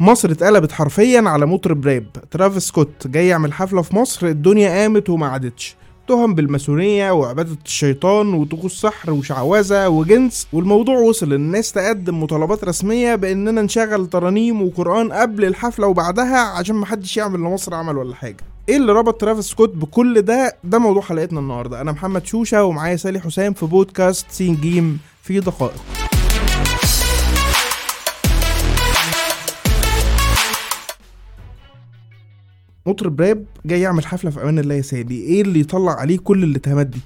مصر اتقلبت حرفيا على مطرب راب ترافيس سكوت جاي يعمل حفلة في مصر الدنيا قامت وما عادتش. تهم بالماسونية وعبادة الشيطان وطقوس سحر وشعوذة وجنس والموضوع وصل. ان الناس تقدم مطالبات رسمية بإننا نشغل ترانيم وقرآن قبل الحفلة وبعدها عشان محدش يعمل لمصر عمل ولا حاجة. إيه اللي ربط ترافيس سكوت بكل ده؟ ده موضوع حلقتنا النهارده. أنا محمد شوشة ومعايا سالي حسام في بودكاست سين جيم في دقائق. مطرب راب جاي يعمل حفلة في أمان الله يا سالي إيه اللي يطلع عليه كل الاتهامات دي؟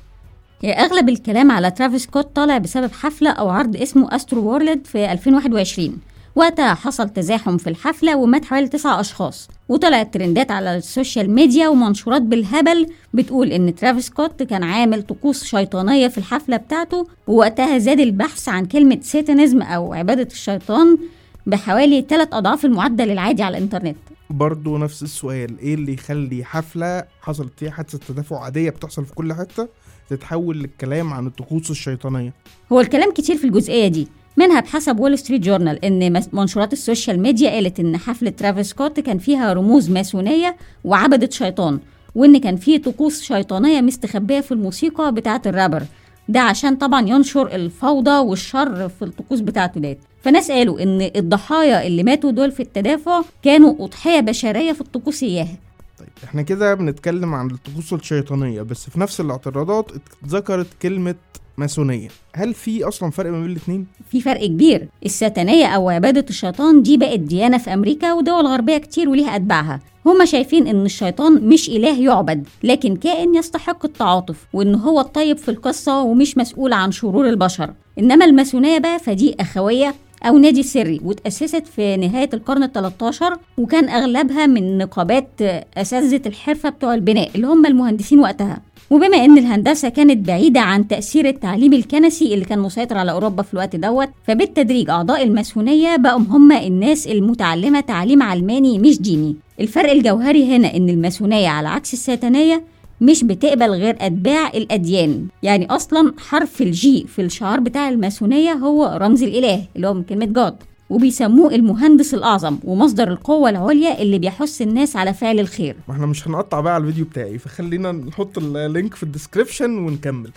هي أغلب الكلام على ترافيس سكوت طالع بسبب حفلة أو عرض اسمه Astroworld في 2021 وقتها حصل تزاحم في الحفلة ومات حوالي تسعة أشخاص. وطلعت ترندات على ال social media ومنشورات بالهبل بتقول إن ترافيس سكوت كان عامل طقوس شيطانية في الحفلة بتاعته ووقتها زاد البحث عن كلمة Satanism أو عبادة الشيطان بحوالي ثلاث أضعاف المعدل العادي على الإنترنت. برضه نفس السؤال إيه اللي يخلي حفلة حصلت فيها حادثة تدافع عادية بتحصل في كل حتة تتحول للكلام عن الطقوس الشيطانية؟ هو الكلام كتير في الجزئية دي. منها بحسب وول ستريت جورنال إن منشورات ال social media قالت إن حفلة ترافيس سكوت كان فيها رموز ماسونية وعبدة شيطان وإن كان فيه طقوس شيطانية مستخبية في الموسيقى بتاعة الرابر. ده عشان طبعا ينشر الفوضى والشر في الطقوس بتاعته ديت فناس قالوا إن الضحايا اللي ماتوا دول في التدافع كانوا أضحية بشرية في الطقوس إياها. طيب إحنا كده بنتكلم عن الطقوس الشيطانية بس في نفس الاعتراضات اتذكرت كلمة ماسونية. هل في أصلا فرق ما بين الاتنين؟ في فرق كبير. الساتانية أو عبادة الشيطان دي بقت ديانة في أمريكا ودول غربية كتير وليها أتباعها. هما شايفين إن الشيطان مش إله يعبد لكن كائن يستحق التعاطف وإن هو الطيب في القصة ومش مسؤول عن شرور البشر. إنما الماسونية بقى فدي أخوية أو نادي سري وتأسست في نهاية القرن ال 13 وكان أغلبها من نقابات أساتذة الحرفة بتوع البناء اللي هم المهندسين وقتها. وبما إن الهندسة كانت بعيدة عن تأثير التعليم الكنسي اللي كان مسيطر على أوروبا في الوقت دوت فبالتدريج أعضاء الماسونية بقوا هم الناس المتعلمة تعليم علماني مش ديني. الفرق الجوهري هنا إن الماسونية على عكس الساتانية مش بتقبل غير أتباع الأديان. يعني أصلا حرف الجي في الشعار بتاع الماسونية هو رمز الإله اللي هو من كلمة جاد وبيسموه المهندس الأعظم ومصدر القوة العليا اللي بيحث الناس على فعل الخير. ما إحنا مش هنقطع بقى على الفيديو بتاعي فخلينا نحط ال link في ال description ونكمل.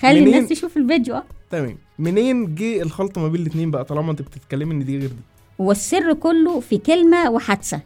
خلي منين؟ الناس تشوف الفيديو. آه. تمام. منين جه الخلطه ما بين الاتنين بقى؟ طالما أنت بتتكلمي إن دي غير دي. والسر كله في كلمة وحادثة.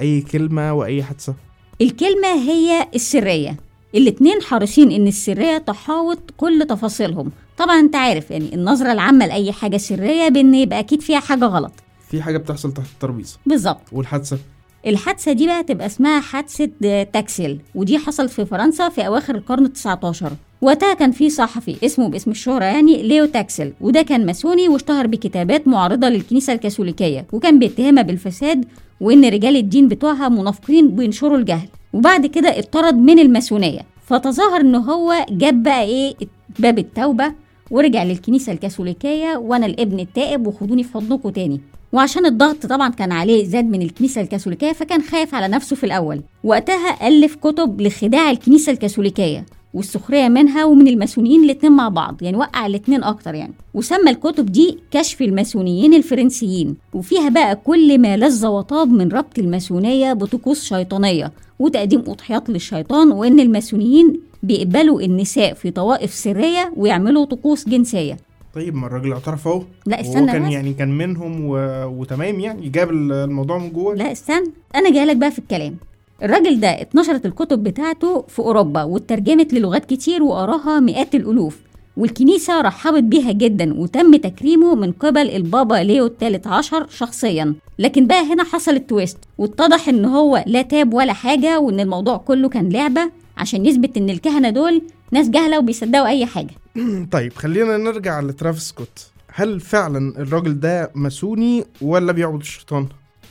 أي كلمة وأي حادثة. الكلمة هي السرية. الاتنين حريصين إن السرية تحاوط كل تفاصيلهم. طبعا أنت عارف يعني النظرة العامة لأي حاجة سرية بإن يبقى أكيد فيها حاجة غلط. في حاجة بتحصل تحت الترابيزة. بالظبط. والحادثة؟ الحادثة دي بقى تبقى اسمها حادثة آه، تاكسيل ودي حصلت في فرنسا في أواخر القرن التسعتاشر. وقتها كان في صحفي اسمه باسم الشهرة يعني ليو تاكسل وده كان ماسوني واشتهر بكتابات معارضة للكنيسة الكاثوليكية وكان بيتهمها بالفساد وإن رجال الدين بتوعها منافقين بينشروا الجهل. وبعد كده اتطرد من الماسونية فتظاهر إن هو جاب بقى إيه باب التوبة ورجع للكنيسة الكاثوليكية وأنا الابن التائب وخدوني في حضنكم تاني. وعشان الضغط طبعا كان عليه زاد من الكنيسة الكاثوليكية فكان خايف على نفسه في الأول. وقتها ألف كتب لخداع الكنيسة الكاثوليكية. والسخرية منها ومن الماسونيين الاتنين مع بعض يعني وقع الاتنين أكتر يعني. وسمى الكتب دي كشف الماسونيين الفرنسيين وفيها بقى كل ما لذ وطاب من ربط الماسونية بطقوس شيطانية وتقديم أضحيات للشيطان وإن الماسونيين بيقبلوا النساء في طوائف سرية ويعملوا طقوس جنسية. طيب ما الراجل اعترف اهو. لا استنى كان. يعني كان منهم و... وتمام يعني جاب الموضوع من جوه. لا استنى. أنا جايلك بقى في الكلام. الراجل ده اتنشرت الكتب بتاعته في أوروبا واترجمت للغات كتير وقراها مئات الألوف والكنيسة رحبت بيها جدا وتم تكريمه من قبل البابا ليو الثالث عشر شخصيا. لكن بقى هنا حصل ال twist واتضح إن هو لا تاب ولا حاجة وإن الموضوع كله كان لعبة عشان يثبت إن الكهنة دول ناس جهلة وبيصدقوا أي حاجة. طيب خلينا نرجع لترافيس سكوت. هل فعلا الراجل ده ماسوني ولا بيعبد الشيطان؟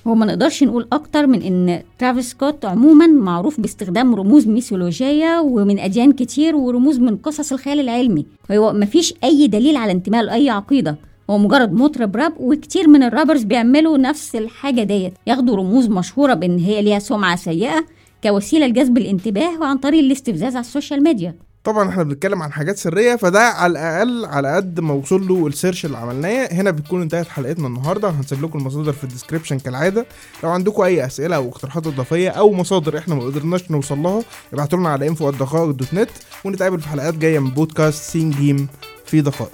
هو ما نقدرش نقول أكتر من إن ترافيس سكوت عموما معروف باستخدام رموز ميثولوجية ومن أديان كتير ورموز من قصص الخيال العلمي. هو مفيش أي دليل على انتماء لأي عقيدة. هو مجرد مطرب راب وكتير من ال rappers بيعملوا نفس الحاجة ديت. ياخدوا رموز مشهورة بإن هي ليها سمعة سيئة كوسيلة لجذب الانتباه وعن طريق الاستفزاز على ال social media. طبعا إحنا بنتكلم عن حاجات سرية فده على الأقل على قد ما وصل له ال search اللي عملناه. هنا بتكون انتهت حلقتنا النهارده. هنسيب لكم المصادر في ال description كالعادة. لو عندكم أي أسئلة أو اقتراحات إضافية أو مصادر إحنا ما قدرناش نوصل لها ابعتوا لنا على info@دقائق dot net ونتقابل في حلقات جاية من بودكاست سين جيم في دقائق.